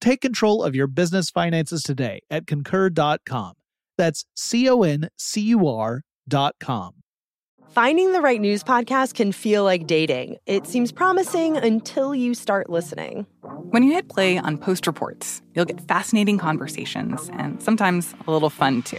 Take control of your business finances today at concur.com. That's C O N C U R.com. Finding the right news podcast can feel like dating. It seems promising until you start listening. When you hit play on Post Reports, you'll get fascinating conversations and sometimes a little fun too.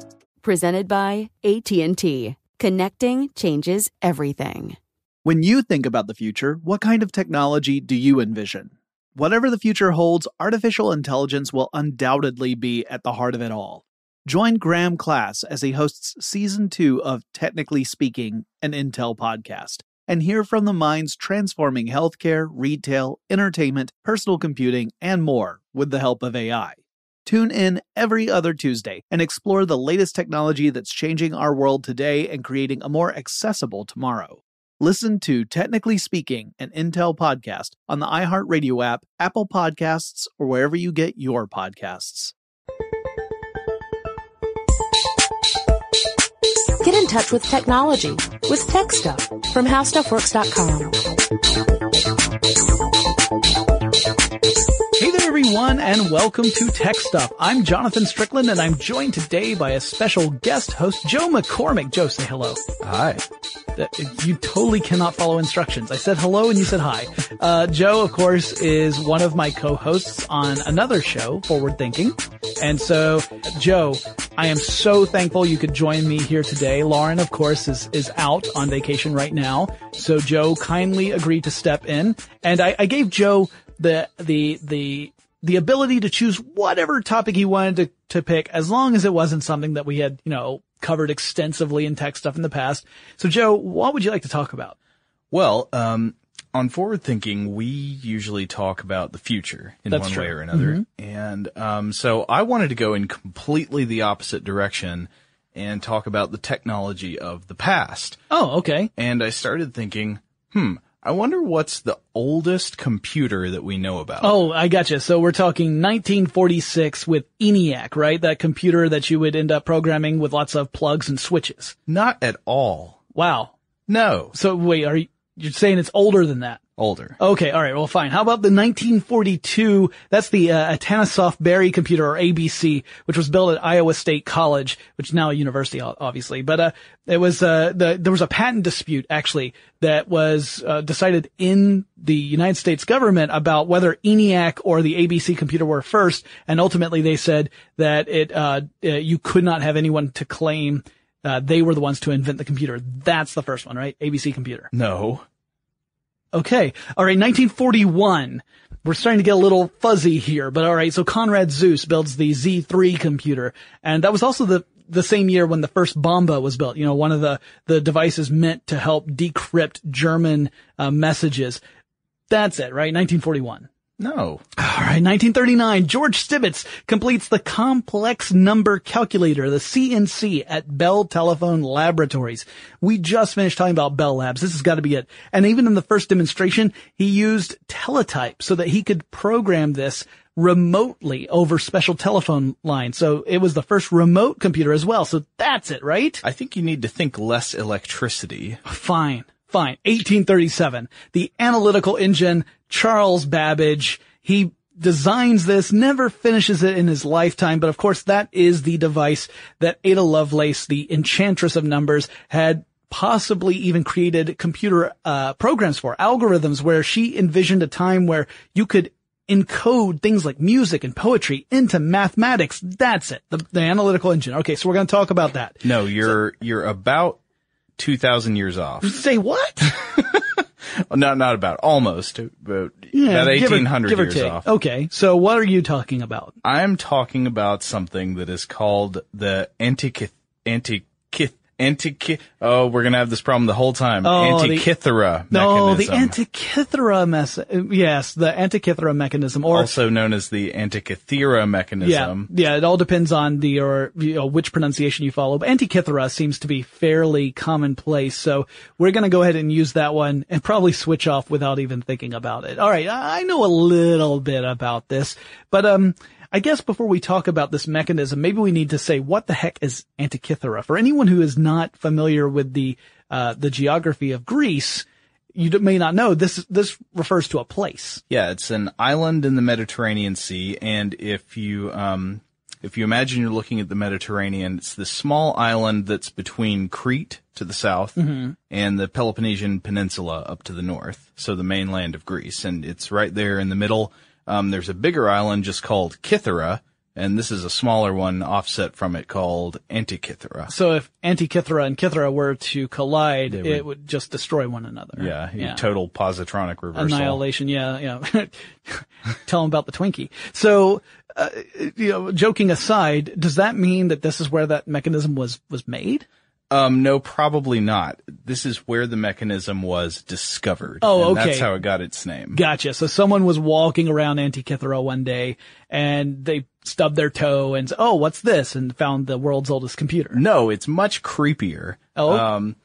presented by AT&T. Connecting changes everything. When you think about the future, what kind of technology do you envision? Whatever the future holds, artificial intelligence will undoubtedly be at the heart of it all. Join Graham Class as he hosts season two of Technically Speaking, an Intel podcast, and hear from the minds transforming healthcare, retail, entertainment, personal computing, and more with the help of AI. Tune in every other Tuesday and explore the latest technology that's changing our world today and creating a more accessible tomorrow. Listen to Technically Speaking, an Intel podcast on the iHeartRadio app, Apple Podcasts, or wherever you get your podcasts. Get in touch with technology with Tech Stuff from HowStuffWorks.com. Everyone, and welcome to Tech Stuff. I'm Jonathan Strickland, and I'm joined today by a special guest host, Joe McCormick. Joe, say hello. Hi. You totally cannot follow instructions. I said hello and you said hi. Uh, Joe, of course, is one of my co-hosts on another show, Forward Thinking. And so, Joe, I am so thankful you could join me here today. Lauren, of course, is, is out on vacation right now. So Joe kindly agreed to step in. And I, I gave Joe the the the the ability to choose whatever topic he wanted to, to pick as long as it wasn't something that we had, you know, covered extensively in tech stuff in the past. So Joe, what would you like to talk about? Well, um, on forward thinking, we usually talk about the future in That's one true. way or another. Mhm. And, um, so I wanted to go in completely the opposite direction and talk about the technology of the past. Oh, okay. And I started thinking, hmm, I wonder what's the oldest computer that we know about. Oh, I gotcha. So we're talking 1946 with ENIAC, right? That computer that you would end up programming with lots of plugs and switches. Not at all. Wow. No. So wait, are you, you're saying it's older than that? Older. Okay, all right, well, fine. How about the 1942? That's the uh, Atanasoff Berry computer, or ABC, which was built at Iowa State College, which is now a university, obviously. But uh, it was uh, the there was a patent dispute actually that was uh, decided in the United States government about whether ENIAC or the ABC computer were first, and ultimately they said that it uh, uh, you could not have anyone to claim. Uh, they were the ones to invent the computer. That's the first one, right? ABC computer. No. Okay. All right. 1941. We're starting to get a little fuzzy here, but all right. So Konrad Zuse builds the Z3 computer, and that was also the the same year when the first Bomba was built. You know, one of the the devices meant to help decrypt German uh, messages. That's it, right? 1941. No. All right, 1939, George Stibitz completes the complex number calculator, the CNC at Bell Telephone Laboratories. We just finished talking about Bell Labs. This has got to be it. And even in the first demonstration, he used teletype so that he could program this remotely over special telephone lines. So it was the first remote computer as well. So that's it, right? I think you need to think less electricity. Fine. Fine. 1837. The analytical engine, Charles Babbage. He designs this, never finishes it in his lifetime, but of course that is the device that Ada Lovelace, the enchantress of numbers, had possibly even created computer uh, programs for algorithms where she envisioned a time where you could encode things like music and poetry into mathematics. That's it. The, the analytical engine. Okay. So we're going to talk about that. No, you're, you're about 2000 years off. Say what? not, not about, almost, but Yeah, about give or- 1800 give or years off. Okay. So what are you talking about? I'm talking about something that is called the Antikyth, Antikyth, Antikyth, oh, we're gonna have this problem the whole time. Oh, the- Antikythera No, the mechanism. Antikythera mess. Yes, the Antikythera mechanism, or also known as the Antikythera mechanism. yeah. yeah. It all depends on the or you know, which pronunciation you follow. But Antikythera seems to be fairly commonplace, so we're going to go ahead and use that one and probably switch off without even thinking about it. All right, I I know a little bit about this, but um. I guess before we talk about this mechanism, maybe we need to say what the heck is Antikythera. For anyone who is not familiar with the uh, the geography of Greece, you may not know this. This refers to a place. Yeah, it's an island in the Mediterranean Sea, and if you um, if you imagine you're looking at the Mediterranean, it's this small island that's between Crete to the south and the Peloponnesian Peninsula up to the north, so the mainland of Greece, and it's right there in the middle. Um, there's a bigger island just called Kythera, and this is a smaller one offset from it called Antikythera. So if Antikythera and Kythera were to collide, would- it would just destroy one another. Yeah, total positronic reversal. Annihilation. Yeah, yeah. Tell them about the Twinkie. So, uh, you know, joking aside, does that mean that this is where that mechanism was, was made? Um, no, probably not. This is where the mechanism was discovered. Oh, and okay. That's how it got its name. Gotcha. So someone was walking around Antikythera one day and they stubbed their toe and said, oh, what's this? And found the world's oldest computer. No, it's much creepier. Oh? Um,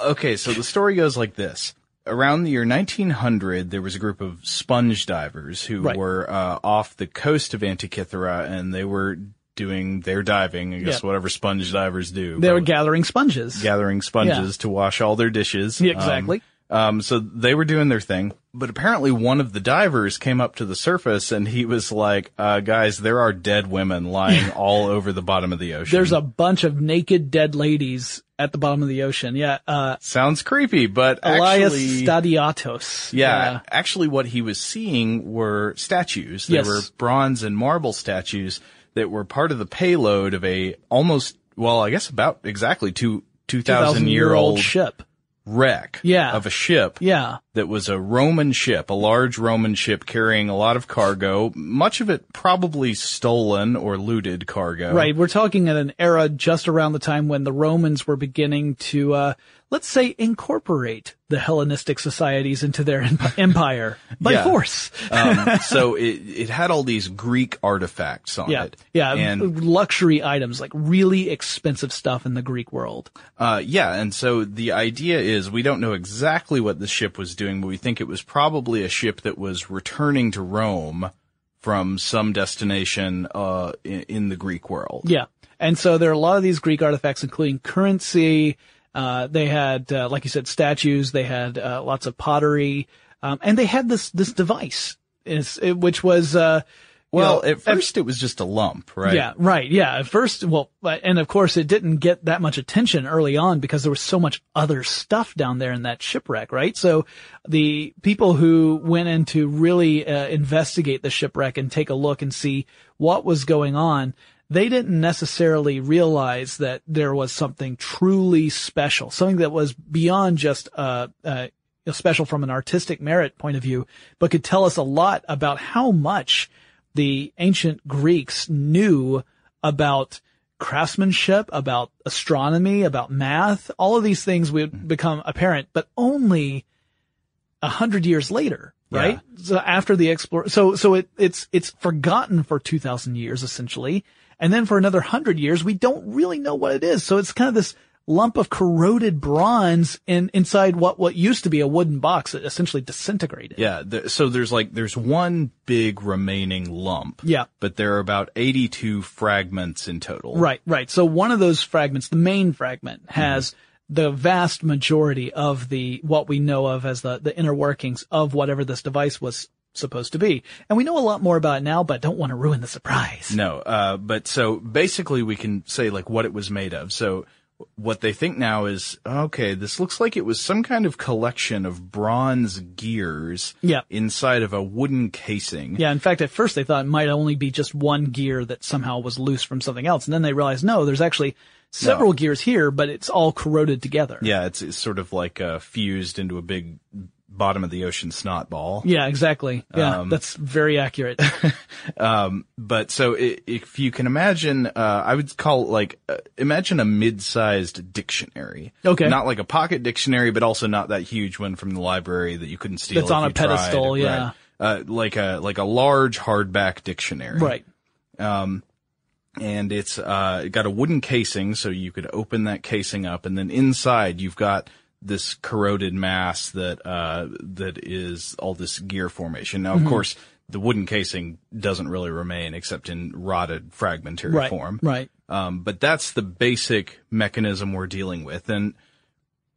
okay, so the story goes like this. Around the year 1900, there was a group of sponge divers who Right. were uh, off the coast of Antikythera, and they were doing their diving. I guess Yeah. whatever sponge divers do. They were gathering sponges. gathering sponges to wash all their dishes. Yeah, exactly. Um, um, so they were doing their thing, but apparently one of the divers came up to the surface and he was like, uh, guys, there are dead women lying all over the bottom of the ocean. There's a bunch of naked dead ladies at the bottom of the ocean. Yeah. Uh, Sounds creepy, but Elias actually, Stadiatos. yeah, actually what he was seeing were statues. There Yes. were bronze and marble statues that were part of the payload of a almost, well, I guess about exactly two, 2000 year old ship. wreck Yeah. of a ship. Yeah. that was a Roman ship, a large Roman ship carrying a lot of cargo, much of it probably stolen or looted cargo. Right. We're talking at an era just around the time when the Romans were beginning to, uh, let's say incorporate the Hellenistic societies into their empire by Yeah. force. um, so it, it had all these Greek artifacts on Yeah. it. Yeah. And, luxury items, like really expensive stuff in the Greek world. uh, yeah. And so the idea is we don't know exactly what the ship was doing, but we think it was probably a ship that was returning to Rome from some destination, uh, in, in the Greek world. Yeah. And so there are a lot of these Greek artifacts, including currency. Uh, they had, uh, like you said, statues. They had, uh, lots of pottery. Um, and they had this, this device, is, it, which was, uh, Well, know, at first it was just a lump, right? Yeah, right. Yeah. At first, well, but- and of course it didn't get that much attention early on because there was so much other stuff down there in that shipwreck, right? So the people who went in to really uh, investigate the shipwreck and take a look and see what was going on, they didn't necessarily realize that there was something truly special, something that was beyond just, uh, uh, special from an artistic merit point of view, but could tell us a lot about how much the ancient Greeks knew about craftsmanship, about astronomy, about math. All of these things would become apparent, but only a hundred years later, right? So after the explore, so, so it, it's, it's forgotten for 2000 years essentially. And then for another hundred years, we don't really know what it is. So it's kind of this lump of corroded bronze in, inside what, what used to be a wooden box that essentially disintegrated. Yeah. th so there's like, there's one big remaining lump. Yeah. But there are about 82 fragments in total. Right, right. So one of those fragments, the main fragment, mm-hmm. has the vast majority of the what we know of as the the inner workings of whatever this device was supposed to be. And we know a lot more about it now, but don't want to ruin the surprise. No, uh, but so basically we can say like what it was made of. So what they think now is, okay, this looks like it was some kind of collection of bronze gears Yeah. inside of a wooden casing. Yeah, in fact, at first they thought it might only be just one gear that somehow was loose from something else. And then they realized, no, there's actually several gears here, but it's all corroded together. Yeah, it's, it's sort of like uh, fused into a big bottom of the ocean snot ball. Yeah, exactly. Yeah, Um, that's very accurate. But so i- if you can imagine, uh, I would call it like, uh, imagine a mid-sized dictionary. Okay. Not like a pocket dictionary, but also not that huge one from the library that you couldn't steal. That's if on a you tried. pedestal, Right. yeah. Uh, like a, like a large hardback dictionary. right. Um, and it's uh got a wooden casing so you could open that casing up and then inside you've got this corroded mass that uh that is all this gear formation Mm-hmm. now of course the wooden casing doesn't really remain except in rotted fragmentary Right. form Right. um but that's the basic mechanism we're dealing with and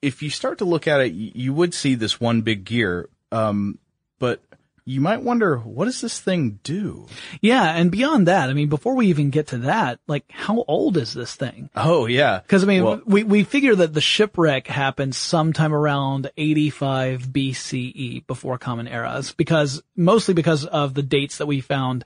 if you start to look at it you would see this one big gear um but you might wonder what does this thing do Yeah, and beyond that, I mean, before we even get to that, like, how old is this thing? oh yeah Because I mean, Well- we we figure that the shipwreck happened sometime around 85 BCE before Common Eras, because mostly because of the dates that we found.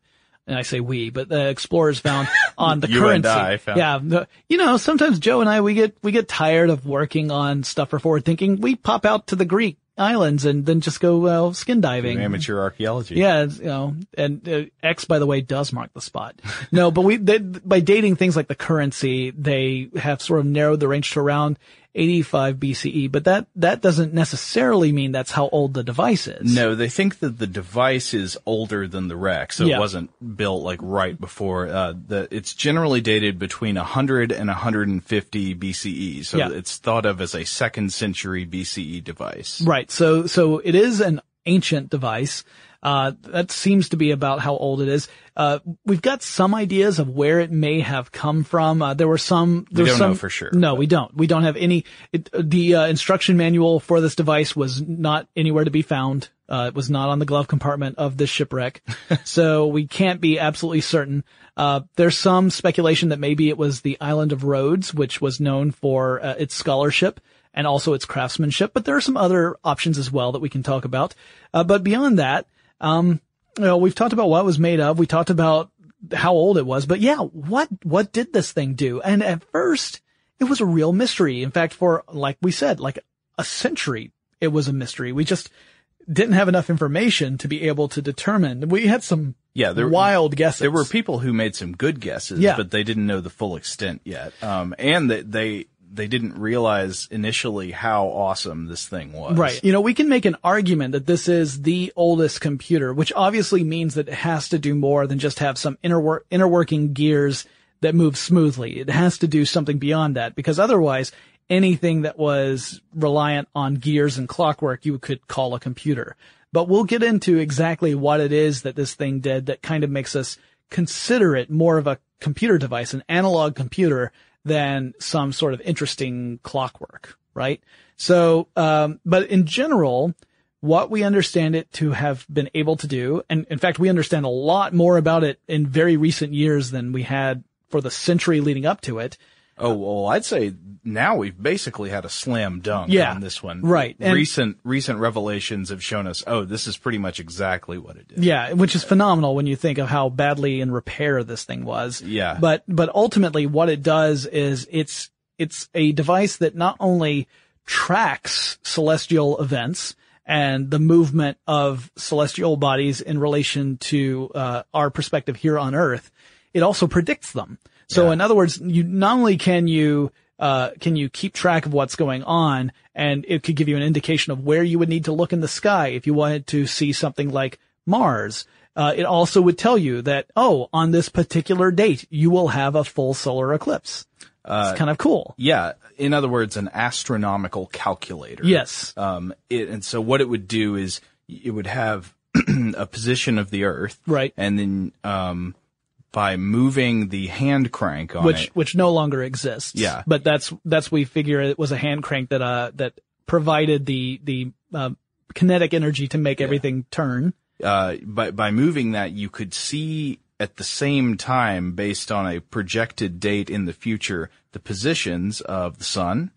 And I say we, but the explorers found on the currency. I found. Yeah, you know, sometimes Joe and I we get we get tired of working on stuff for forward thinking. We pop out to the Greek islands and then just go well, skin diving. amateur archaeology Yeah, you know, and uh, X, by the way, does mark the spot. No, but we, they, by dating things like the currency, they have sort of narrowed the range to around 85 BCE, but that, that doesn't necessarily mean that's how old the device is. No, they think that the device is older than the wreck, so Yeah. it wasn't built like right before. Uh, the it's generally dated between 100 and 150 BCE, so Yeah. it's thought of as a second century BCE device. Right. So, so it is an ancient device. Uh, that seems to be about how old it is. Uh, we've got some ideas of where it may have come from. Uh, there were some, there were don't some, know for sure, No, we don't. We don't have any, it, the, uh, instruction manual for this device was not anywhere to be found. Uh, it was not on the glove compartment of this shipwreck. so we can't be absolutely certain. Uh, there's some speculation that maybe it was the island of Rhodes, which was known for uh, its scholarship and also its craftsmanship. But there are some other options as well that we can talk about. Uh, but beyond that, um, you know, we've talked about what it was made of. We talked about how old it was, but yeah, what, what did this thing do? And at first, it was a real mystery. In fact, for, like we said, like a century, it was a mystery. We just didn't have enough information to be able to determine. We had some Yeah, there- wild guesses. There were people who made some good guesses, Yeah. but they didn't know the full extent yet. Um, and that they they didn't realize initially how awesome this thing was. Right. You know, we can make an argument that this is the oldest computer, which obviously means that it has to do more than just have some inner wor- inner working gears that move smoothly. It has to do something beyond that because otherwise anything that was reliant on gears and clockwork you could call a computer. But we'll get into exactly what it is that this thing did that kind of makes us consider it more of a computer device, an analog computer than some sort of interesting clockwork, right? So, um, but in general, what we understand it to have been able to do, and in fact, we understand a lot more about it in very recent years than we had for the century leading up to it. Oh well, I'd say now we've basically had a slam dunk Yeah, on this one. right, and- recent recent revelations have shown us, oh, this is pretty much exactly what it is. Yeah, which is phenomenal when you think of how badly in repair this thing was. Yeah. But but ultimately what it does is it's it's a device that not only tracks celestial events and the movement of celestial bodies in relation to uh, our perspective here on Earth, it also predicts them. So in other words, you not only can you uh, can you keep track of what's going on, and it could give you an indication of where you would need to look in the sky if you wanted to see something like Mars. Uh, it also would tell you that, oh, on this particular date, you will have a full solar eclipse. it's kind of cool. Yeah. In other words, an astronomical calculator. Yes. Um, it, and so what it would do is it would have a position of the Earth. Right. And then, um, by moving the hand crank on which it. which no longer exists. Yeah. but that's that's we figure it was a hand crank that uh that provided the the uh, kinetic energy to make everything turn. uh, by by moving that, you could see at the same time, based on a projected date in the future, the positions of the sun,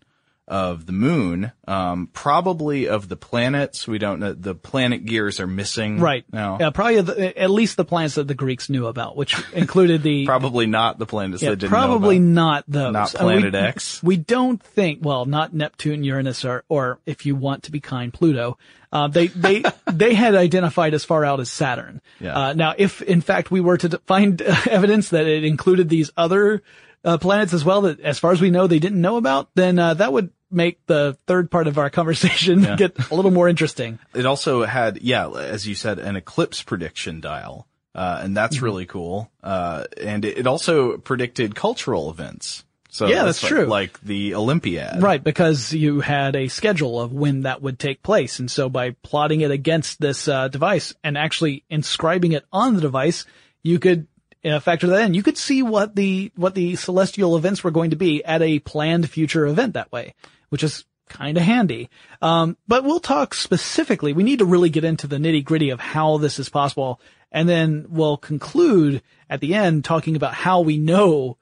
of the moon, um, probably of the planets. We don't know. The planet gears are missing Right. now. Yeah, probably the, at least the planets that the Greeks knew about, which included the Probably not the planets Yeah, that didn't probably not those. Not Planet we, X. We don't think, well, not Neptune, Uranus, or, or if you want to be kind, Pluto. Uh, they, they, they had identified as far out as Saturn. Yeah. Uh, now, if in fact we were to d- find uh, evidence that it included these other, uh, planets as well that as far as we know they didn't know about, then, uh, that would make the third part of our conversation get a little more interesting. It also had, yeah, as you said, an eclipse prediction dial. Uh, and that's Mm-hmm. really cool. Uh, and it, also predicted cultural events. So Yeah, that's like, true. Like the Olympiad. Right, because you had a schedule of when that would take place. And so by plotting it against this uh, device and actually inscribing it on the device, you could uh, factor that in. You could see what the, what the celestial events were going to be at a planned future event that way, which is kind of handy. Um, but we'll talk specifically. We need to really get into the nitty gritty of how this is possible. And then we'll conclude at the end talking about how we know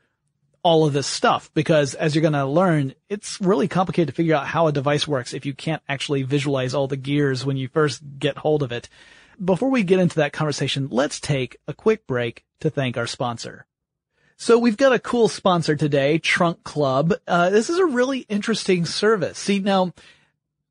all of this stuff because as you're going to learn, it's really complicated to figure out how a device works if you can't actually visualize all the gears when you first get hold of it. Before we get into that conversation, let's take a quick break to thank our sponsor. So we've got a cool sponsor today, Trunk Club. Uh, this is a really interesting service. See, now,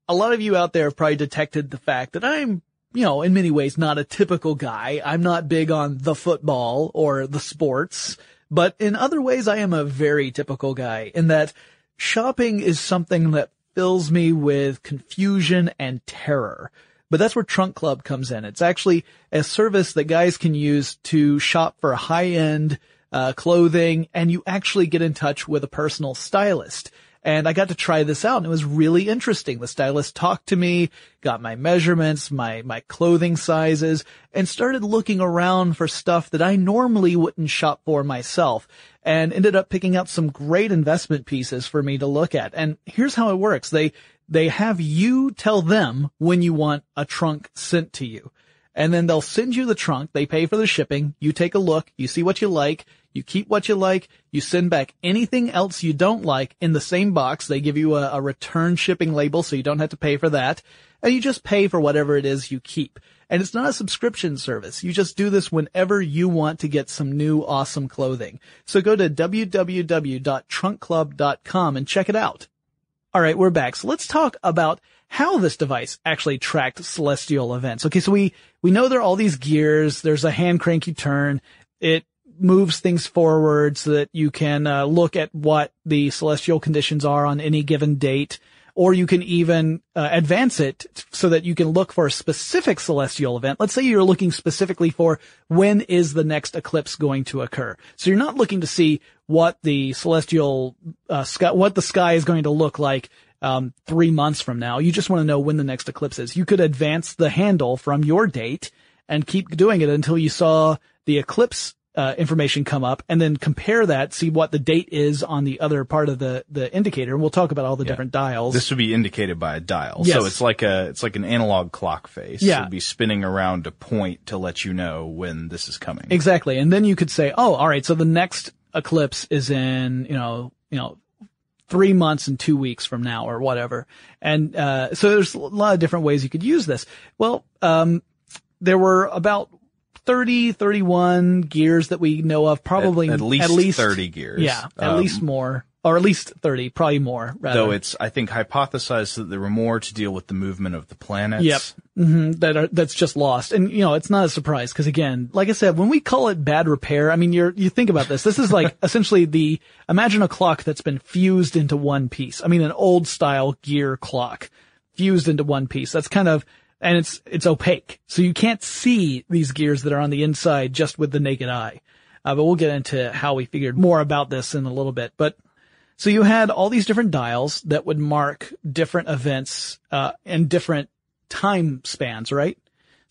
a lot of you out there have probably detected the fact that I'm, you know, in many ways not a typical guy. I'm not big on the football or the sports, but in other ways I am a very typical guy in that shopping is something that fills me with confusion and terror. But that's where Trunk Club comes in. It's actually a service that guys can use to shop for high end uh, clothing and you actually get in touch with a personal stylist. And I got to try this out and it was really interesting. The stylist talked to me, got my measurements, my, my clothing sizes, and started looking around for stuff that I normally wouldn't shop for myself and ended up picking out some great investment pieces for me to look at. And here's how it works. They, they have you tell them when you want a trunk sent to you. And then they'll send you the trunk. They pay for the shipping. You take a look. You see what you like. You keep what you like. You send back anything else you don't like in the same box. They give you a, a return shipping label so you don't have to pay for that. And you just pay for whatever it is you keep. And it's not a subscription service. You just do this whenever you want to get some new awesome clothing. So go to www.trunkclub.com and check it out. All right, we're back. So let's talk about how this device actually tracked celestial events. Okay, so we, we know there are all these gears. There's a hand crank you turn. It moves things forward so that you can uh, look at what the celestial conditions are on any given date. Or you can even uh, advance it so that you can look for a specific celestial event. Let's say you're looking specifically for when is the next eclipse going to occur. So you're not looking to see what the celestial uh, sky, what the sky is going to look like um, three months from now. You just want to know when the next eclipse is. You could advance the handle from your date and keep doing it until you saw the eclipse uh, information come up and then compare that, see what the date is on the other part of the, the indicator. And we'll talk about all the different dials. This would be indicated by a dial. Yes. So it's like a, it's like an analog clock face. Yeah. It'd be spinning around a point to let you know when this is coming. Exactly. And then you could say, oh, all right. So the next eclipse is in, you know, you know, three months and two weeks from now or whatever. And, uh, so there's a lot of different ways you could use this. Well, um, there were about 30, 31 gears that we know of, probably at least 30 gears. Yeah. At Um, least more or at least 30, probably more. Rather. Though it's, I think, hypothesized that there were more to deal with the movement of the planets. Yep. hmm that are, that's just lost. And, you know, it's not a surprise because again, like I said, when we call it bad repair, I mean, you're, you think about this. This is like essentially the, imagine a clock that's been fused into one piece. I mean, an old style gear clock fused into one piece. That's kind of, and it's, it's opaque. So you can't see these gears that are on the inside just with the naked eye. Uh, but we'll get into how we figured more about this in a little bit. But so you had all these different dials that would mark different events, uh, in different time spans, right?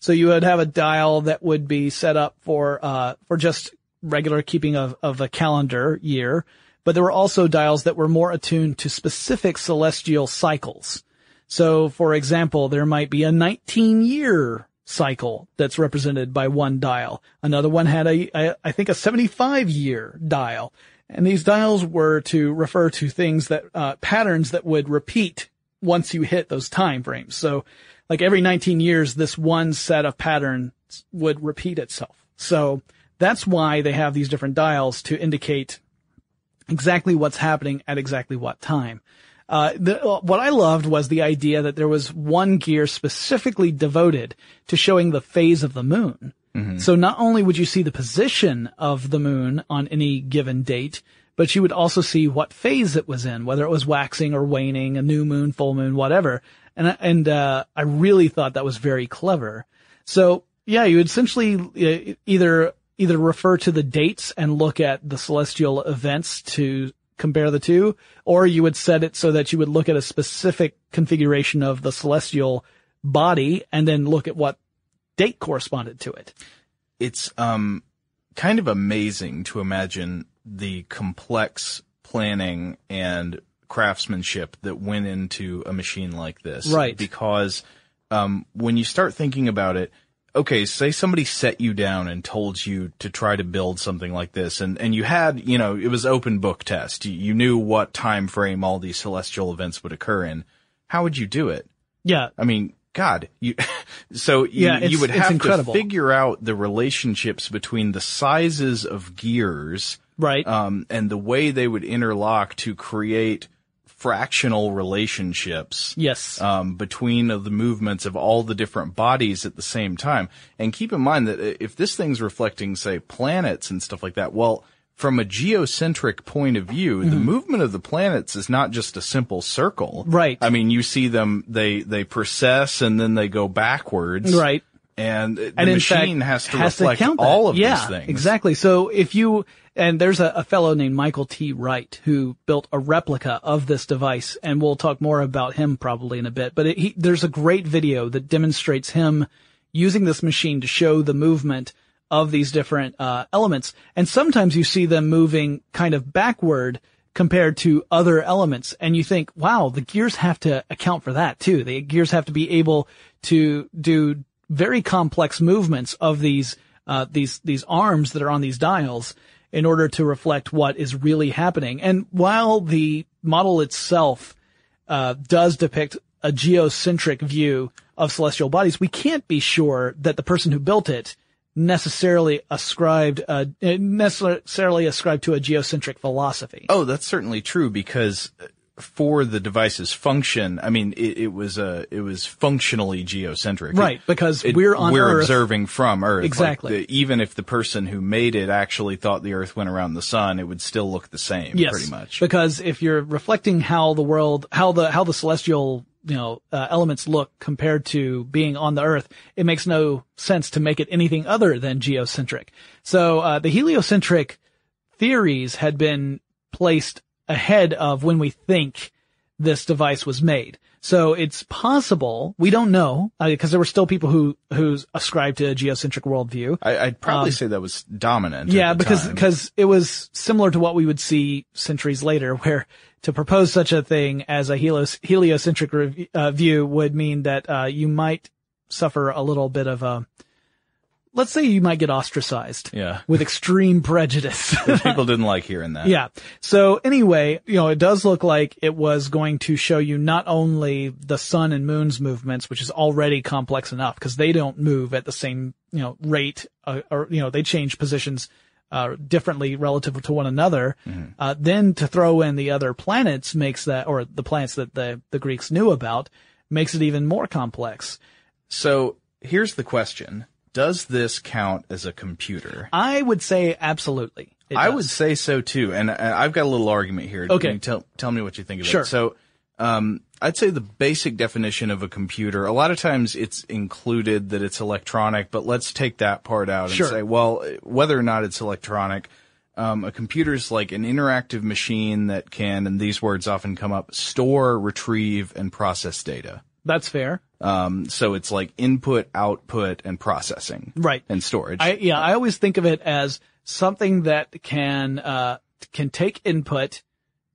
So you would have a dial that would be set up for, uh, for just regular keeping of, of a calendar year, but there were also dials that were more attuned to specific celestial cycles. So, for example, there might be a 19 year cycle that's represented by one dial. Another one had a, a I think a 75 year dial. And these dials were to refer to things that, uh, patterns that would repeat once you hit those time frames. So like every 19 years, this one set of patterns would repeat itself. So that's why they have these different dials to indicate exactly what's happening at exactly what time. Uh, the, uh, what I loved was the idea that there was one gear specifically devoted to showing the phase of the moon. Mm-hmm. So not only would you see the position of the moon on any given date, but you would also see what phase it was in, whether it was waxing or waning, a new moon, full moon, whatever. And, and, uh, I really thought that was very clever. So yeah, you would essentially uh, either, either refer to the dates and look at the celestial events to compare the two, or you would set it so that you would look at a specific configuration of the celestial body and then look at what date corresponded to it. It's um kind of amazing to imagine the complex planning and craftsmanship that went into a machine like this. Right. Because um, when you start thinking about it, okay, say somebody set you down and told you to try to build something like this and, and you had, you know, it was open book test. You, you knew what time frame all these celestial events would occur in. How would you do it? Yeah. I mean, God, you, so you, Yeah, you would have to figure out the relationships between the sizes of gears, Right. um, and the way they would interlock to create fractional relationships yes. um, between the movements of all the different bodies at the same time. And keep in mind that if this thing's reflecting, say, planets and stuff like that, well, from a geocentric point of view, the movement of the planets is not just a simple circle. Mm-hmm. Right. I mean, you see them, they, they process and then they go backwards. right. And the and in machine fact, has to has reflect that. all of yeah, these things. Exactly. So if you and there's a, a fellow named Michael T. Wright who built a replica of this device, and we'll talk more about him probably in a bit. But it, he, there's a great video that demonstrates him using this machine to show the movement of these different uh, elements, and sometimes you see them moving kind of backward compared to other elements, and you think, wow, the gears have to account for that too. The gears have to be able to do very complex movements of these uh, these these arms that are on these dials in order to reflect what is really happening. And while the model itself uh, does depict a geocentric view of celestial bodies, we can't be sure that the person who built it necessarily ascribed uh, necessarily ascribed to a geocentric philosophy. Oh, that's certainly true because for the device's function, I mean, it, it was a, it was functionally geocentric. Right, because It- we're on we're Earth. observing from Earth. Like, Exactly. the- even if the person who made it actually thought the Earth went around the sun, it would still look the same, yes, pretty much. Because if you're reflecting how the world, how the how the celestial you know uh, elements look compared to being on the Earth, it makes no sense to make it anything other than geocentric. So uh, the heliocentric theories had been placed ahead of when we think this device was made. So it's possible, we don't know, because there were still people who, who ascribed to a geocentric worldview. I, I'd probably say that was dominant. Um, Yeah, because because it was similar to what we would see centuries later, where to propose such a thing as a helios, heliocentric rev- uh, view would mean that uh, you might suffer a little bit of a, let's say you might get ostracized Yeah. with extreme prejudice. people didn't like hearing that. Yeah. So anyway, you know, it does look like it was going to show you not only the sun and moon's movements, which is already complex enough because they don't move at the same, you know, rate, uh, or, you know, they change positions, uh, differently relative to one another. Uh, then to throw in the other planets makes that, or the planets that the, the Greeks knew about makes it even more complex. So here's the question. Does this count as a computer? I would say absolutely. I would say so too, and I- I've got a little argument here. Okay. Tell tell me what you think of Sure. it. So, um, I'd say the basic definition of a computer. A lot of times it's included that it's electronic, but let's take that part out and Sure. say, well, whether or not it's electronic, um, a computer is like an interactive machine that can, and these words often come up, store, retrieve, and process data. That's fair. Um, so it's like input, output, and processing. Right. And storage. I, yeah, I always think of it as something that can, uh, can take input,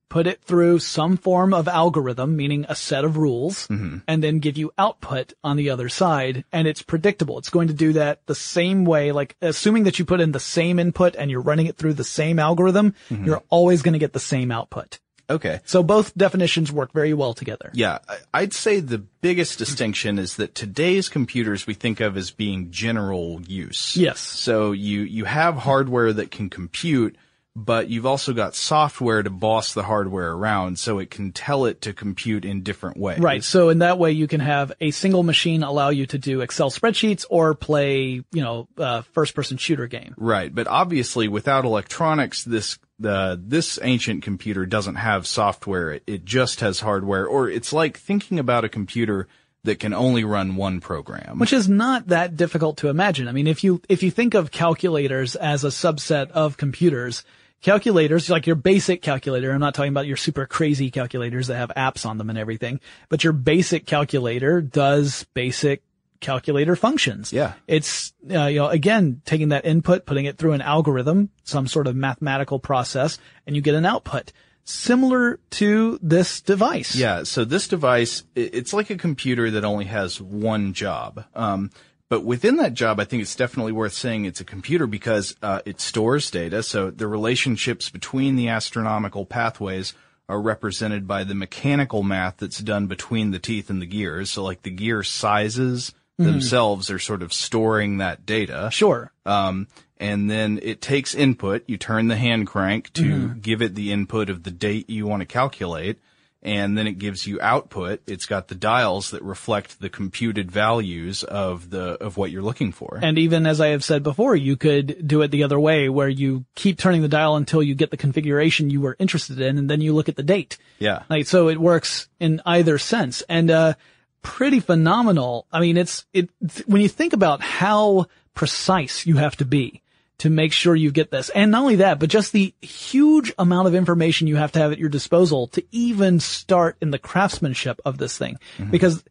put it through some form of algorithm, meaning a set of rules, mm-hmm. and then give you output on the other side. And it's predictable. It's going to do that the same way, like assuming that you put in the same input and you're running it through the same algorithm, mm-hmm. you're always going to get the same output. Okay. So both definitions work very well together. Yeah, I'd say the biggest distinction is that today's computers we think of as being general use. Yes. So you, you have hardware that can compute, but you've also got software to boss the hardware around so it can tell it to compute in different ways. Right. So in that way, you can have a single machine allow you to do Excel spreadsheets or play, you know, uh, first person shooter game. Right. But obviously without electronics, this, the, this ancient computer doesn't have software. It, it just has hardware or it's like thinking about a computer that can only run one program. Which is not that difficult to imagine. I mean, if you, if you think of calculators as a subset of computers, calculators, like your basic calculator, I'm not talking about your super crazy calculators that have apps on them and everything, but your basic calculator does basic calculator functions. Yeah. It's, uh, you know, again, taking that input, putting it through an algorithm, some sort of mathematical process, and you get an output. Similar to this device. Yeah, so this device, it's like a computer that only has one job. Um, but within that job, I think it's definitely worth saying it's a computer because uh, it stores data. So the relationships between the astronomical pathways are represented by the mechanical math that's done between the teeth and the gears. So like the gear sizes themselves are sort of storing that data. Sure. Um, and then it takes input. You turn the hand crank to Mm-hmm. give it the input of the date you want to calculate. And then it gives you output. It's got the dials that reflect the computed values of the, of what you're looking for. And even as I have said before, you could do it the other way where you keep turning the dial until you get the configuration you were interested in and then you look at the date. yeah. Like, so it works in either sense and, uh, pretty phenomenal. I mean, it's, it, when you think about how precise you have to be to make sure you get this. And not only that, but just the huge amount of information you have to have at your disposal to even start in the craftsmanship of this thing. Mm-hmm. Because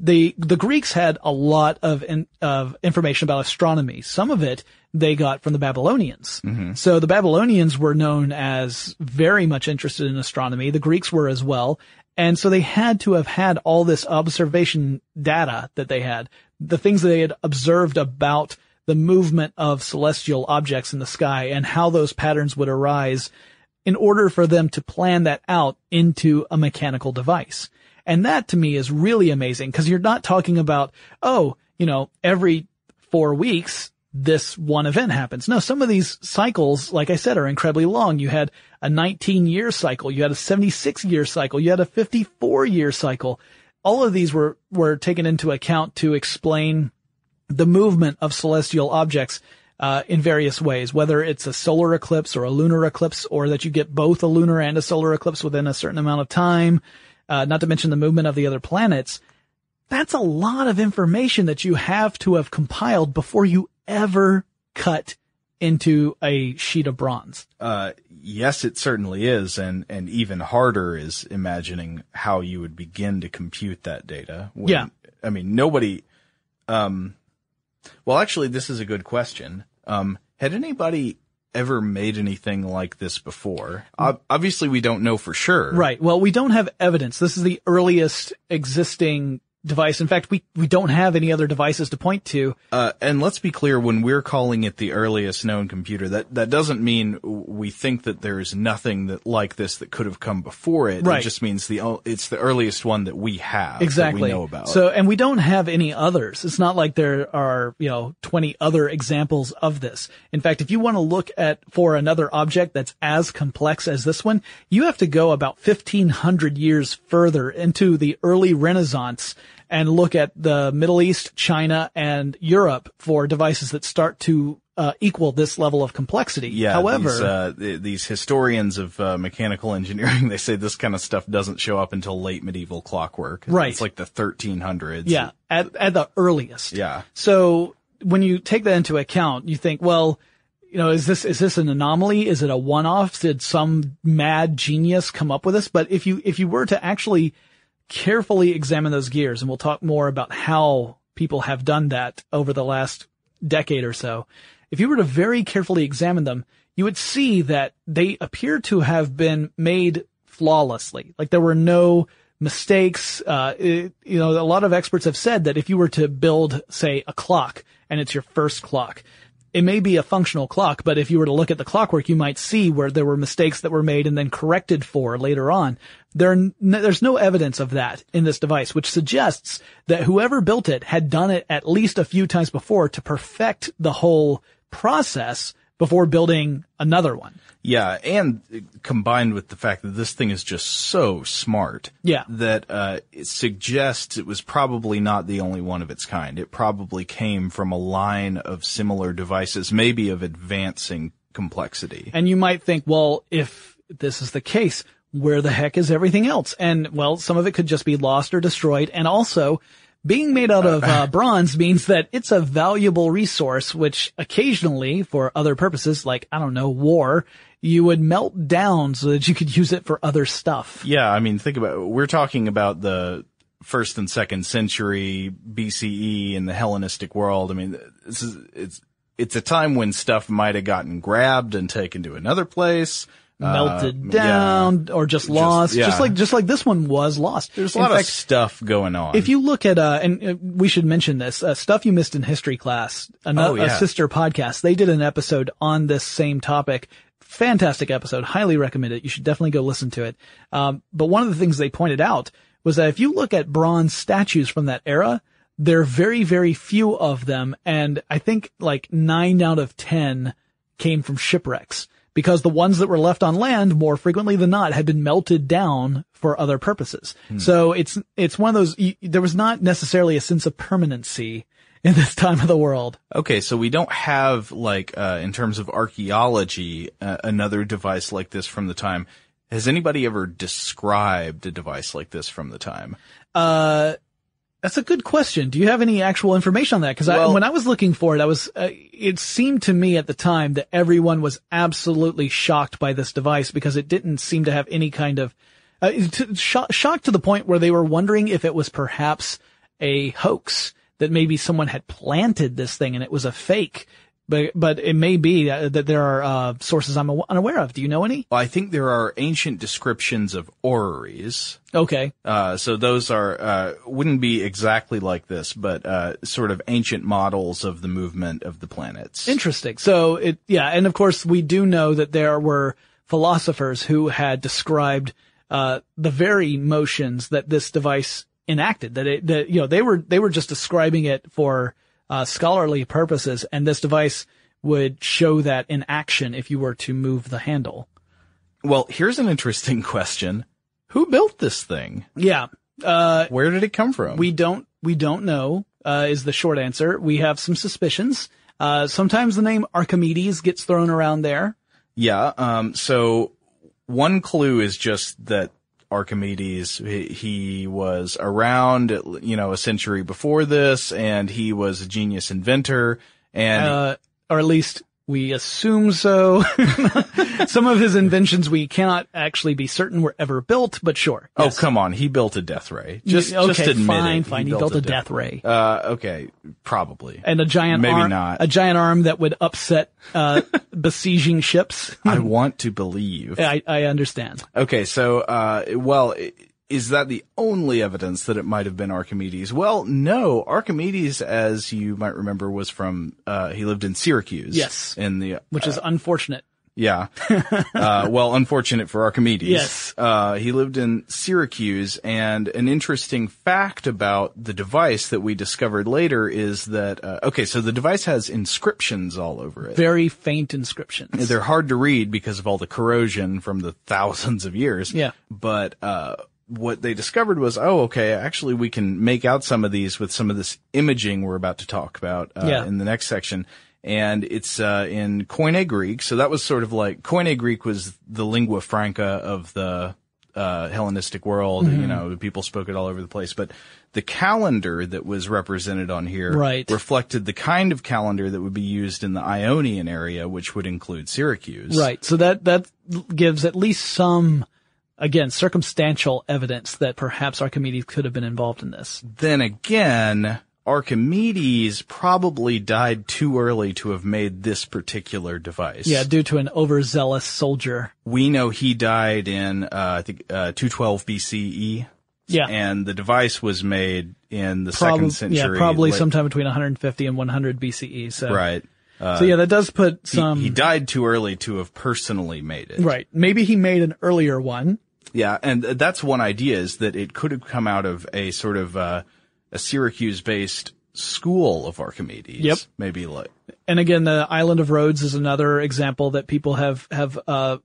the the Greeks had a lot of in, of information about astronomy. Some of it they got from the Babylonians. Mm-hmm. So the Babylonians were known as very much interested in astronomy. The Greeks were as well. And so they had to have had all this observation data that they had, the things that they had observed about the movement of celestial objects in the sky and how those patterns would arise in order for them to plan that out into a mechanical device. And that to me is really amazing because you're not talking about, oh, you know, every four weeks, this one event happens. No, some of these cycles, like I said, are incredibly long. You had a 19 year cycle. You had a 76 year cycle. You had a 54 year cycle. All of these were, were taken into account to explain the movement of celestial objects uh, in various ways, whether it's a solar eclipse or a lunar eclipse, or that you get both a lunar and a solar eclipse within a certain amount of time. Uh, not to mention the movement of the other planets. That's a lot of information that you have to have compiled before you ever cut into a sheet of bronze. Uh, yes, it certainly is. And, and even harder is imagining how you would begin to compute that data. when- Yeah. I mean, nobody, um, well, actually, this is a good question. Um, had anybody ever made anything like this before? Ob- obviously, we don't know for sure. Right. Well, we don't have evidence. This is the earliest existing device. In fact, we, we don't have any other devices to point to. Uh, and let's be clear, when we're calling it the earliest known computer, that, that doesn't mean we think that there's nothing that like this that could have come before it. Right. It just means the, it's the earliest one that we have. exactly That we know about. So, and we don't have any others. It's not like there are, you know, 20 other examples of this. In fact, if you want to look at for another object that's as complex as this one, you have to go about 1500 years further into the early Renaissance and look at the Middle East, China, and Europe for devices that start to uh, equal this level of complexity. yeah, However, these, uh, th- these historians of uh, mechanical engineering, they say this kind of stuff doesn't show up until late medieval clockwork. Right. It's like the 1300s. Yeah, at, at the earliest. Yeah. So when you take that into account, you think, well, you know, is this, is this an anomaly? Is it a one-off? Did some mad genius come up with this? But if you, if you were to actually carefully examine those gears, and we'll talk more about how people have done that over the last decade or so, if you were to very carefully examine them, you would see that they appear to have been made flawlessly. Like there were no mistakes. Uh, it, you know, a lot of experts have said that if you were to build, say, a clock and it's your first clock, it may be a functional clock, but if you were to look at the clockwork, you might see where there were mistakes that were made and then corrected for later on. There, there's no evidence of that in this device, which suggests that whoever built it had done it at least a few times before to perfect the whole process before building another one. Yeah, and combined with the fact that this thing is just so smart. Yeah. That, uh, it suggests it was probably not the only one of its kind. It probably came from a line of similar devices, maybe of advancing complexity. And you might think, well, if this is the case, where the heck is everything else? And well, some of it could just be lost or destroyed. And also, being made out of uh, bronze means that it's a valuable resource, which occasionally, for other purposes, like, I don't know, war, you would melt down so that you could use it for other stuff. Yeah, I mean, think about it. We're talking about the first and second century BCE in the Hellenistic world. I mean, this is, it's, it's a time when stuff might have gotten grabbed and taken to another place. Melted Uh, down yeah. or just lost, just, yeah. like just like this one was lost. There's a In lot fact, of stuff going on. If you look at, uh, and uh, we should mention this, uh, stuff you missed in history class, another, Oh, yeah. a sister podcast, they did an episode on this same topic. Fantastic episode. Highly recommend it. You should definitely go listen to it. Um, but one of the things they pointed out was that if you look at bronze statues from that era, there are very, very few of them. And I think like nine out of 10 came from shipwrecks because the ones that were left on land more frequently than not had been melted down for other purposes. So it's, it's one of those, y- there was not necessarily a sense of permanency in this time of the world. Okay, so we don't have like uh, in terms of archaeology uh, another device like this from the time. Has anybody ever described a device like this from the time? Uh, that's a good question. Do you have any actual information on that? Because Well- when I was looking for it, I was, uh, it seemed to me at the time that everyone was absolutely shocked by this device because it didn't seem to have any kind of, uh, to, sho- shocked to the point where they were wondering if it was perhaps a hoax that maybe someone had planted this thing and it was a fake. But, but it may be that there are, uh, sources I'm unaware of. Do you know any? Well, I think there are ancient descriptions of orreries. Okay. Uh, so those are uh, wouldn't be exactly like this, but uh, sort of ancient models of the movement of the planets. Interesting. So it, yeah, and of course we do know that there were philosophers who had described uh, the very motions that this device enacted. That it, that you know, they were they were just describing it for uh, scholarly purposes, and this device would show that in action if you were to move the handle. Well, here's an interesting question: Who built this thing? Yeah. Uh, Where did it come from? We don't, we don't know, uh, is the short answer. We have some suspicions. Uh, sometimes the name Archimedes gets thrown around there. Yeah. Um, so one clue is just that Archimedes, he, he was around, you know, a century before this and he was a genius inventor and uh, or at least we assume so. Some of his inventions we cannot actually be certain were ever built, but sure. Oh, come on. He built a death ray. Just, okay, just admit fine, it. fine. He, built, a death ray Uh, okay. Probably. and a giant maybe arm, not. a giant arm that would upset uh, besieging ships. I want to believe. I, I understand. Okay. So, uh, well, i- is that the only evidence that it might have been Archimedes? Well, no. Archimedes, as you might remember, was from, uh, he lived in Syracuse. Yes. In the, Which is unfortunate. Yeah. uh, well, unfortunate for Archimedes. Yes. Uh, he lived in Syracuse and an interesting fact about the device that we discovered later is that, uh, okay, so the device has inscriptions all over it. Very faint inscriptions. They're hard to read because of all the corrosion from the thousands of years. Yeah. But, uh, what they discovered was, oh, okay, actually we can make out some of these with some of this imaging we're about to talk about, uh, Yeah. in the next section. And it's, uh, in Koine Greek. So that was sort of like, Koine Greek was the lingua franca of the, uh, Hellenistic world. Mm-hmm. You know, people spoke it all over the place, but the calendar that was represented on here Right. reflected the kind of calendar that would be used in the Ionian area, which would include Syracuse. Right. So that, that gives at least some, again, circumstantial evidence that perhaps Archimedes could have been involved in this. Then again, Archimedes probably died too early to have made this particular device. Yeah, due to an overzealous soldier. We know he died in, uh, I think, uh, 212 BCE. Yeah. And the device was made in the Prob- second century. Yeah, probably late- sometime between 150 and 100 BCE. So, Right. Uh, so yeah, that does put he- some. he, died too early to have personally made it. Right. Maybe he made an earlier one. Yeah, and that's one idea is that it could have come out of a sort of uh, a Syracuse-based school of Archimedes. Yep. Maybe like And again, the island of Rhodes is another example that people have have uh,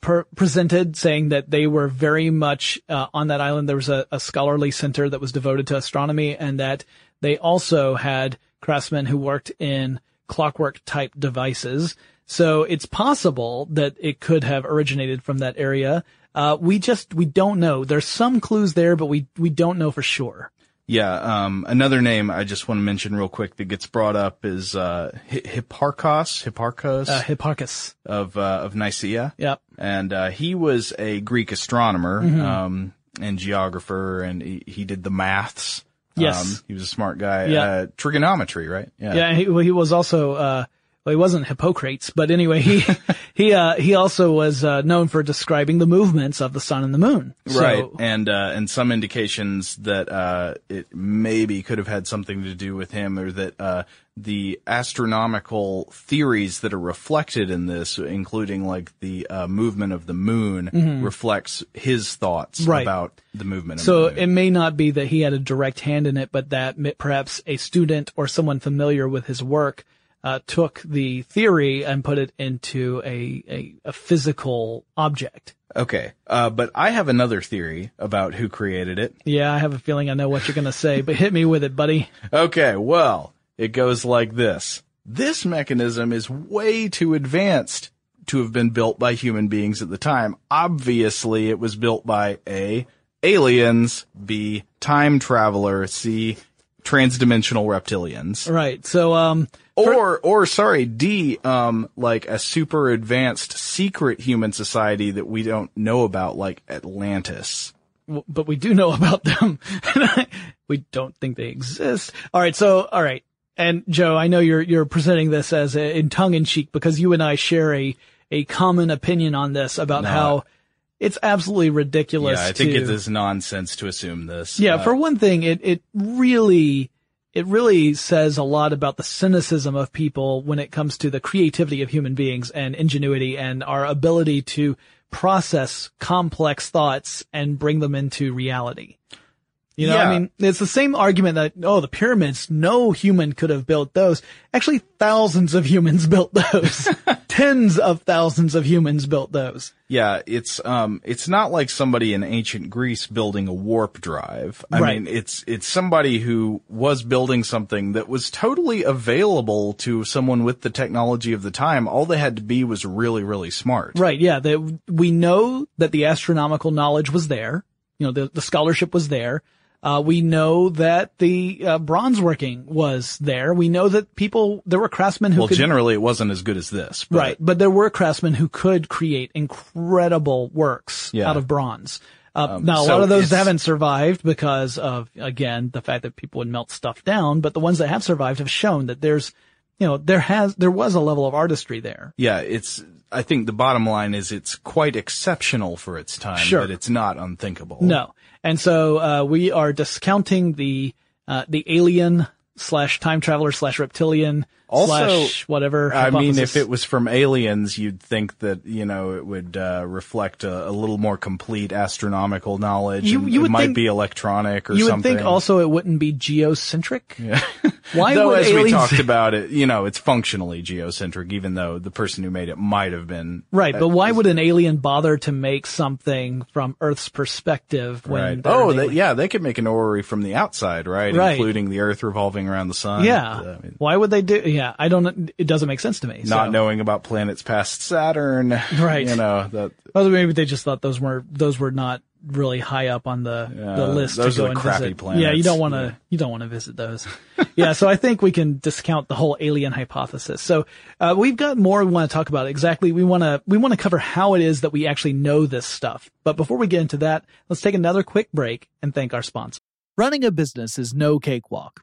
per- presented, saying that they were very much uh, on that island. There was a, a scholarly center that was devoted to astronomy, and that they also had craftsmen who worked in clockwork type devices. So it's possible that it could have originated from that area. Uh, we just we don't know. There's some clues there, but we we don't know for sure. yeah. Um, another name I just want to mention real quick that gets brought up is uh, Hi- Hipparchos, Hipparchos Uh, Hipparchus. of uh, of Nicaea. Yep. and uh, he was a Greek astronomer Mm-hmm. um, and geographer, and he, he did the maths. Yes. um, he was a smart guy. Yeah. Uh, trigonometry, right? Yeah, Yeah. he, well, he was also, uh, well, he wasn't Hippocrates, but anyway, he, he, uh, he also was, uh, known for describing the movements of the sun and the moon. So- right, and uh, and some indications that uh, it maybe could have had something to do with him, or that uh, the astronomical theories that are reflected in this, including like the uh, movement of the moon, reflects his thoughts Mm-hmm. Right. about the movement. Of So the moon. So it may not be that he had a direct hand in it, but that perhaps a student or someone familiar with his work uh, took the theory and put it into a, a, a physical object. okay, uh, but I have another theory about who created it. Yeah, I have a feeling I know what you're going to say, but hit me with it, buddy. Okay, well, it goes like this. This mechanism is way too advanced to have been built by human beings at the time. Obviously, it was built by A, aliens, B, time traveler, C, transdimensional reptilians. Right. So, um, Or, or sorry, D, um, like a super advanced secret human society that we don't know about, like Atlantis. w- but we do know about them. we don't think they exist. All right. So, all right. And Joe, I know you're, you're presenting this as a, in tongue in cheek because you and I share a, a common opinion on this about No. how it's absolutely ridiculous. Yeah, I think to, it is nonsense to assume this. Yeah. Uh, for one thing, it, it really, it really says a lot about the cynicism of people when it comes to the creativity of human beings and ingenuity and our ability to process complex thoughts and bring them into reality. You know, I mean, it's the same argument that, oh, the pyramids, no human could have built those. Actually, thousands of humans built those. Tens of thousands of humans built those. Yeah, it's um it's not like somebody in ancient Greece building a warp drive. I Right. mean, it's it's somebody who was building something that was totally available to someone with the technology of the time. All they had to be was really really smart. Right. Yeah. That we know that the astronomical knowledge was there. You know, the, the scholarship was there. Uh, we know that the uh, bronze working was there. We know that people, there were craftsmen who Well, could, generally it wasn't as good as this. But right, but there were craftsmen who could create incredible works Yeah. Um, out of bronze. Uh, now, a so lot of those haven't survived because of, again, the fact that people would melt stuff down, but the ones that have survived have shown that there's, you know, there has, there was a level of artistry there. Yeah, it's I think the bottom line is it's quite exceptional for its time, Sure. but it's not unthinkable. No. And so, uh, we are discounting the, uh, the alien slash time traveler slash reptilian Also, whatever. I mean, if it was from aliens, you'd think that you know it would uh, reflect a, a little more complete astronomical knowledge. You- you it might think- be electronic or something. you would think also it wouldn't be geocentric. Yeah. Why though, would as aliens? we talked about it, you know, it's functionally geocentric, even though the person who made it might have been Right, but why would an alien bother to make something from Earth's perspective when Right. Oh, they, yeah, they could make an orrery from the outside, right? Right. Including the Earth revolving around the sun. Yeah. I mean, Why would they do? Yeah, I don't. It doesn't make sense to me. not so. knowing about planets past Saturn. Right. You know that. Well, maybe they just thought those were those were not really high up on the the list those to go are the and crappy visit. planets. Yeah, you don't want to Yeah. you don't want to visit those. yeah, so I think we can discount the whole alien hypothesis. So uh, we've got more we want to talk about. Exactly, we want to we want to cover how it is that we actually know this stuff. But before we get into that, let's take another quick break and thank our sponsor. Running a business is no cakewalk.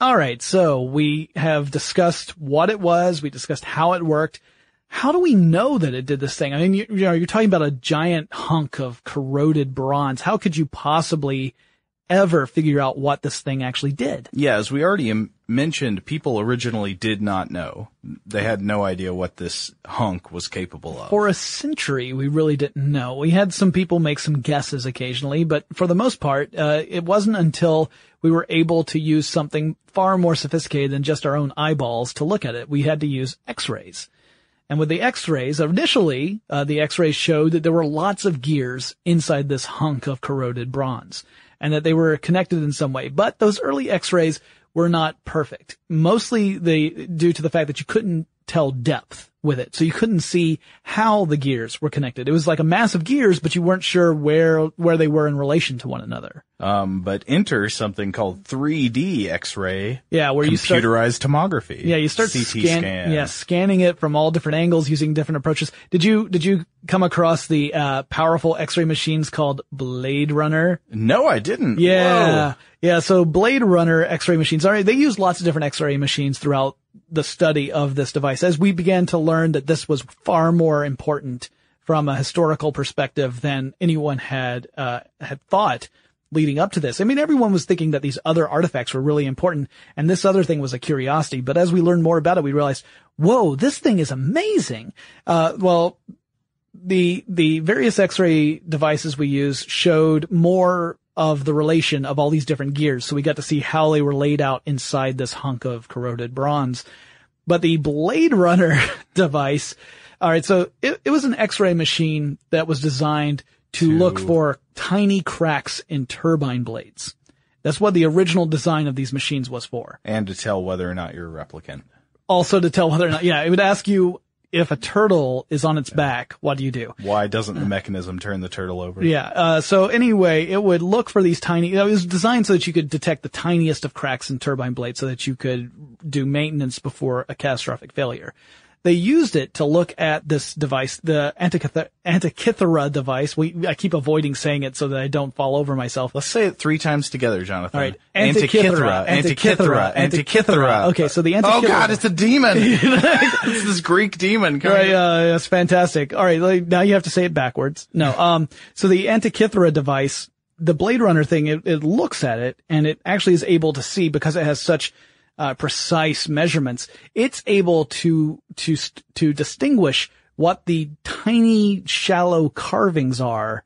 All right, so we have discussed what it was, we discussed how it worked. How do we know that it did this thing? I mean, you, you know, you're talking about a giant hunk of corroded bronze. How could you possibly ever figure out what this thing actually did. Yeah, as we already mentioned, people originally did not know. They had no idea what this hunk was capable of. For a century, we really didn't know. We had some people make some guesses occasionally, but for the most part, uh, it wasn't until we were able to use something far more sophisticated than just our own eyeballs to look at it. We had to use x-rays. And with the x-rays, initially, uh, the x-rays showed that there were lots of gears inside this hunk of corroded bronze and that they were connected in some way. But those early x-rays were not perfect. Mostly they, due to the fact that you couldn't tell depth with it. So you couldn't see how the gears were connected. It was like a mass of gears, but you weren't sure where, where they were in relation to one another. Um, but enter something called 3D X-ray. Yeah, where you start, computerized tomography. Yeah, you start CT scan, scan. yeah, scanning it from all different angles using different approaches. Did you, did you come across the, uh, powerful X-ray machines called Blade Runner? No, I didn't. Yeah. Whoa. Yeah. So Blade Runner X-ray machines. All right. They use lots of different X-ray machines throughout the study of this device as we began to learn that this was far more important from a historical perspective than anyone had, uh, had thought leading up to this. I mean, everyone was thinking that these other artifacts were really important and this other thing was a curiosity. But as we learned more about it, we realized, whoa, this thing is amazing. Uh, well, the, the various x-ray devices we use showed more of the relation of all these different gears. So we got to see how they were laid out inside this hunk of corroded bronze. But the Blade Runner device, all right, so it, it was an X-ray machine that was designed to, to look for tiny cracks in turbine blades. That's what the original design of these machines was for. And to tell whether or not you're a replicant. Also to tell whether or not, yeah, it would ask you if a turtle is on its back, what do you do? Why doesn't the mechanism turn the turtle over? Yeah. Uh, so anyway, it would look for these tiny. It was designed so that you could detect the tiniest of cracks in turbine blades, so that you could do maintenance before a catastrophic failure. They used it to look at this device, the Antikythera, Antikythera device. We, I keep avoiding saying it so that I don't fall over myself. Let's say it three times together, Jonathan. All right. Antikythera, Antikythera, Antikythera. Okay, so the Oh god, it's a demon. it's this Greek demon. coming Right, uh, that's fantastic. All right, like, now you have to say it backwards. No, um, so the Antikythera device, the Blade Runner thing, it, it looks at it and it actually is able to see because it has such uh, precise measurements. It's able to to to distinguish what the tiny, shallow carvings are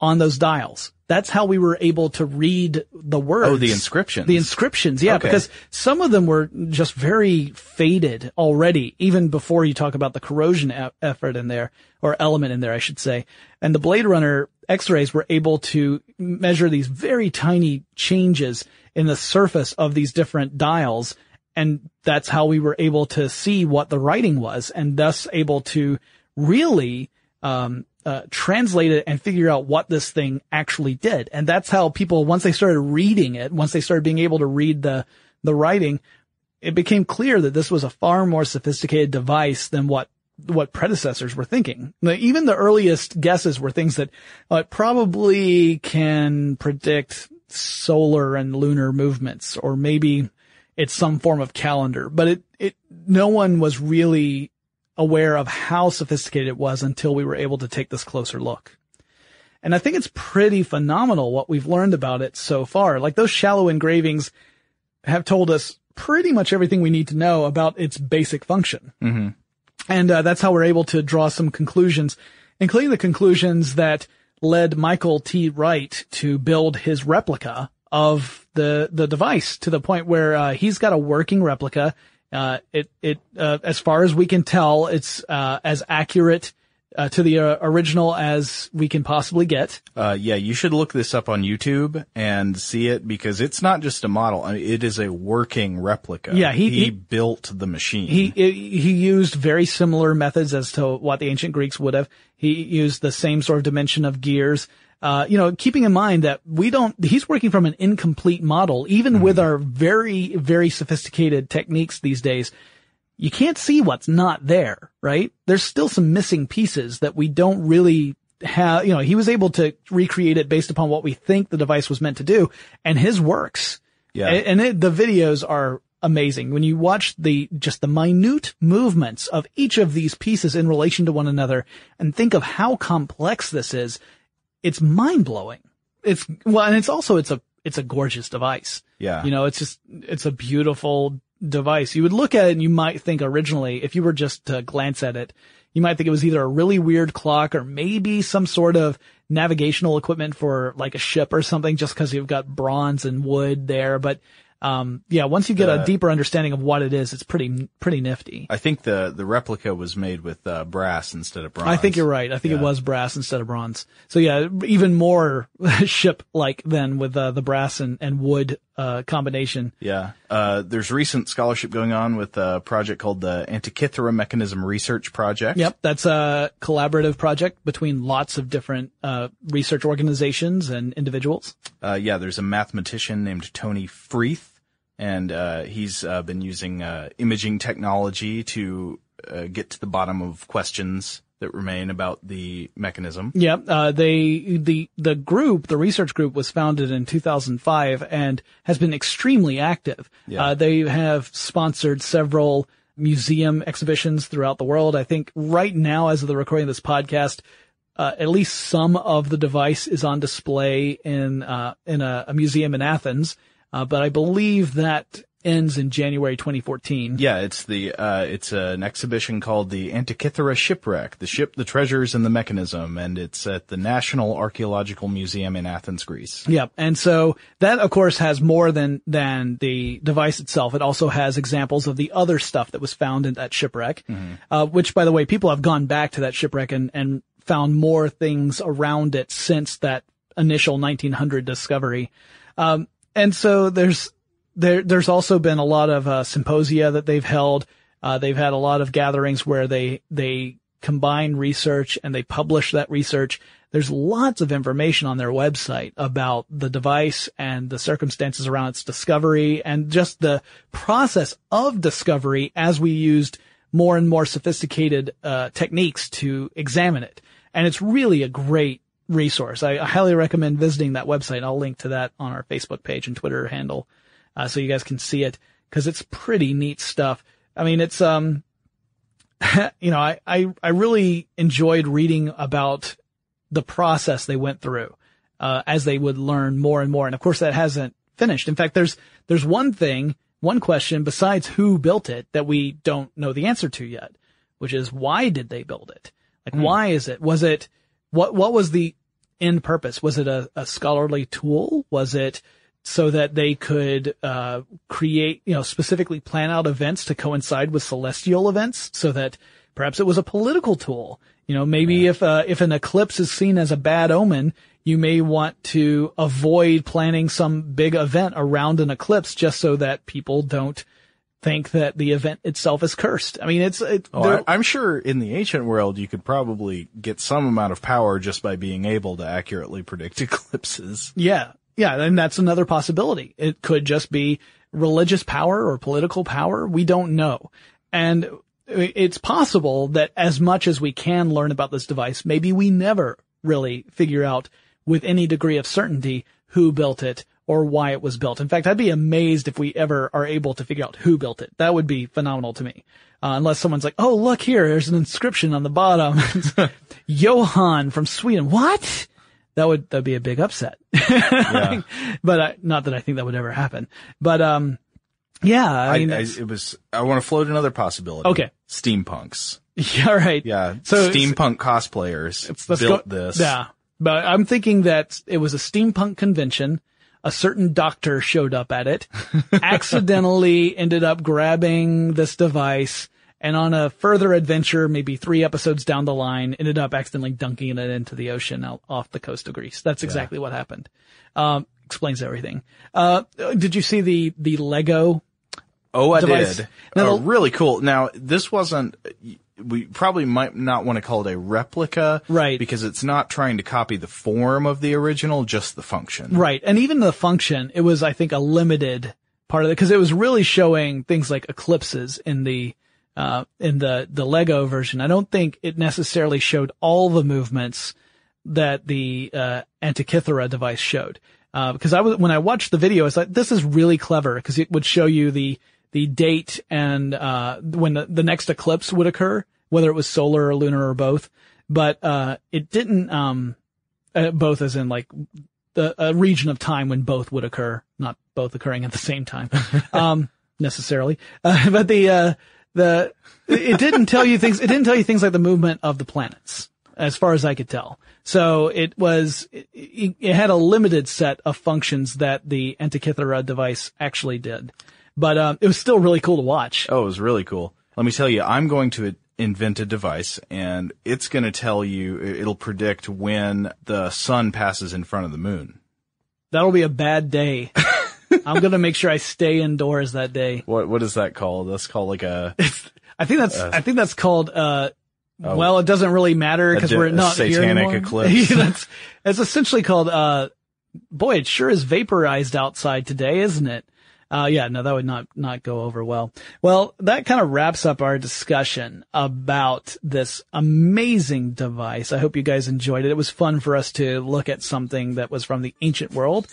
on those dials. That's how we were able to read the words. Oh, the inscriptions. The inscriptions, yeah, Okay. because some of them were just very faded already, even before you talk about the corrosion e- effort in there, or element in there, I should say. And the Blade Runner X-rays were able to measure these very tiny changes in the surface of these different dials. And that's how we were able to see what the writing was and thus able to really, um, uh, translate it and figure out what this thing actually did. And that's how people, once they started reading it, once they started being able to read the, the writing, it became clear that this was a far more sophisticated device than what what predecessors were thinking. Like, even the earliest guesses were things that uh, probably can predict solar and lunar movements, or maybe it's some form of calendar. But it it no one was really aware of how sophisticated it was until we were able to take this closer look. And I think it's pretty phenomenal what we've learned about it so far. Like those shallow engravings have told us pretty much everything we need to know about its basic function. Mm-hmm. And uh, that's how we're able to draw some conclusions, including the conclusions that led Michael T. Wright to build his replica of the the device to the point where uh, he's got a working replica. Uh, it it uh, as far as we can tell, it's uh, as accurate uh, to the uh, original as we can possibly get. Uh, yeah, you should look this up on YouTube and see it because it's not just a model. I mean, it is a working replica. Yeah, he- he, he- built the machine. He he used very similar methods as to what the ancient Greeks would have. He used the same sort of dimension of gears. Uh, you know, keeping in mind that we don't, he's working from an incomplete model, even with our very, very sophisticated techniques these days. You can't see what's not there, right? There's still some missing pieces that we don't really have, you know, he was able to recreate it based upon what we think the device was meant to do, and his works. Yeah. And it, the videos are amazing. When you watch the, just the minute movements of each of these pieces in relation to one another and think of how complex this is, it's mind blowing. It's, well, and it's also, it's a, it's a gorgeous device. Yeah. You know, it's just, it's a beautiful device. You would look at it and you might think originally, if you were just to glance at it, you might think it was either a really weird clock or maybe some sort of navigational equipment for like a ship or something just because you've got bronze and wood there. But, um, yeah, once you get a deeper understanding of what it is, it's pretty, pretty nifty. I think the the replica was made with uh, brass instead of bronze. I think you're right. I think it was brass instead of bronze. So yeah, even more ship like than with uh, the brass and, and wood uh, combination. Yeah. Uh, there's recent scholarship going on with a project called the Antikythera Mechanism Research Project. Yep, that's a collaborative project between lots of different uh, research organizations and individuals. Uh, yeah, there's a mathematician named Tony Freeth, and uh, he's uh, been using uh, imaging technology to uh, get to the bottom of questions that remain about the mechanism. Yep, uh, they the the group, the research group, was founded in 2005 and has been extremely active. Yeah. Uh, they have sponsored several museum exhibitions throughout the world. I think right now, as of the recording of this podcast, uh, at least some of the device is on display in uh, in a, a museum in Athens. Uh, but I believe that ends in January 2014. Yeah, it's the uh, it's an exhibition called the Antikythera Shipwreck: The Ship, the Treasures, and the Mechanism, and it's at the National Archaeological Museum in Athens, Greece. Yep. And so that, of course, has more than, than the device itself. It also has examples of the other stuff that was found in that shipwreck, uh, which, by the way, people have gone back to that shipwreck and, and found more things around it since that initial 1900 discovery. Um, and so there's there there's also been a lot of uh, symposia that they've held. Uh, they've had a lot of gatherings where they they combine research and they publish that research. There's lots of information on their website about the device and the circumstances around its discovery and just the process of discovery as we used more and more sophisticated uh, techniques to examine it. And it's really a great resource. I, I, highly recommend visiting that website. I'll link to that on our Facebook page and Twitter handle, uh, so you guys can see it because it's pretty neat stuff. I mean, it's um, you know, I, I I really enjoyed reading about the process they went through uh, as they would learn more and more. And of course, that hasn't finished. In fact, there's there's one thing, one question besides who built it that we don't know the answer to yet, which is why did they build it? Like, hmm. why is it? Was it what what was the end purpose? Was it a, a scholarly tool? Was it so that they could uh, create, you know, specifically plan out events to coincide with celestial events, so that perhaps it was a political tool. You know, maybe yeah. if uh, if an eclipse is seen as a bad omen, you may want to avoid planning some big event around an eclipse just so that people don't think that the event itself is cursed. I mean, it's, it, oh, I, am sure in the ancient world you could probably get some amount of power just by being able to accurately predict eclipses. Yeah. Yeah. And that's another possibility. It could just be religious power or political power. We don't know. And it's possible that as much as we can learn about this device, maybe we never really figure out with any degree of certainty who built it or why it was built. In fact, I'd be amazed if we ever are able to figure out who built it. That would be phenomenal to me. Uh, unless someone's like, oh, look here, there's an inscription on the bottom. Johan from Sweden. What? That would, that'd be a big upset. Yeah. but I, not that I think that would ever happen. But, um, yeah, I, mean, I, it was, I want to float another possibility. Okay. Steampunks. Yeah, right. Yeah. So steampunk cosplayers built go, this. Yeah. But I'm thinking that it was a steampunk convention a certain doctor showed up at it, accidentally ended up grabbing this device, and on a further adventure, maybe three episodes down the line, ended up accidentally dunking it into the ocean out off the coast of Greece. That's exactly yeah. what happened. Um, explains everything. Uh, did you see the the Lego? Oh, I device? did. Now, oh, really cool. Now, this wasn't we probably might not want to call it a replica. Right. Because it's not trying to copy the form of the original, just the function. Right. And even the function, it was, I think, a limited part of it because it was really showing things like eclipses in the, uh, in the, the Lego version. I don't think it necessarily showed all the movements that the, uh, Antikythera device showed. Uh, because I was, when I watched the video, it's like, this is really clever because it would show you the, the date and uh, when the, the next eclipse would occur, whether it was solar or lunar or both. But uh, it didn't um, uh, both as in like the a region of time when both would occur, not both occurring at the same time um, necessarily. Uh, but the uh, the it didn't tell you things. It didn't tell you things like the movement of the planets, as far as I could tell. So it was it, it had a limited set of functions that the Antikythera device actually did. But um, it was still really cool to watch. Oh, it was really cool. Let me tell you, I'm going to invent a device and it's going to tell you, it'll predict when the sun passes in front of the moon. That'll be a bad day. I'm going to make sure I stay indoors that day. What, what is that called? That's called like a. I think that's, uh, I think that's called, uh, oh, well, it doesn't really matter because we're not satanic here eclipse. that's, it's essentially called, uh, boy, it sure is vaporized outside today, isn't it? Uh, yeah, no, that would not, not go over well. Well, that kind of wraps up our discussion about this amazing device. I hope you guys enjoyed it. It was fun for us to look at something that was from the ancient world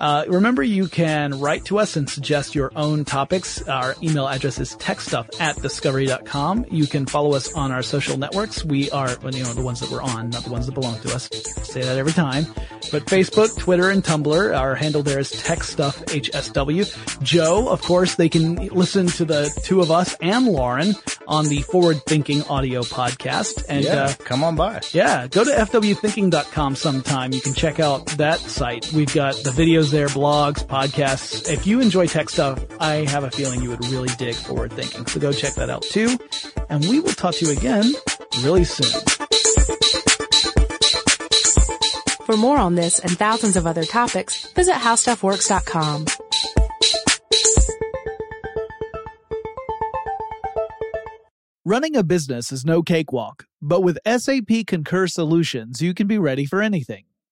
uh, remember, you can write to us and suggest your own topics. Our email address is techstuff at discovery.com. You can follow us on our social networks. We are, well, you know, the ones that we're on, not the ones that belong to us. I say that every time. But Facebook, Twitter, and Tumblr, our handle there is techstuffhsw. Joe, of course, they can listen to the two of us and Lauren on the Forward Thinking audio podcast. And, yeah, uh, come on by. Yeah, go to fwthinking.com sometime. You can check out that site. We've got the videos videos there, blogs, podcasts. If you enjoy tech stuff, I have a feeling you would really dig forward thinking. So go check that out too. And we will talk to you again really soon. For more on this and thousands of other topics, visit howstuffworks.com. Running a business is no cakewalk, but with SAP Concur Solutions, you can be ready for anything.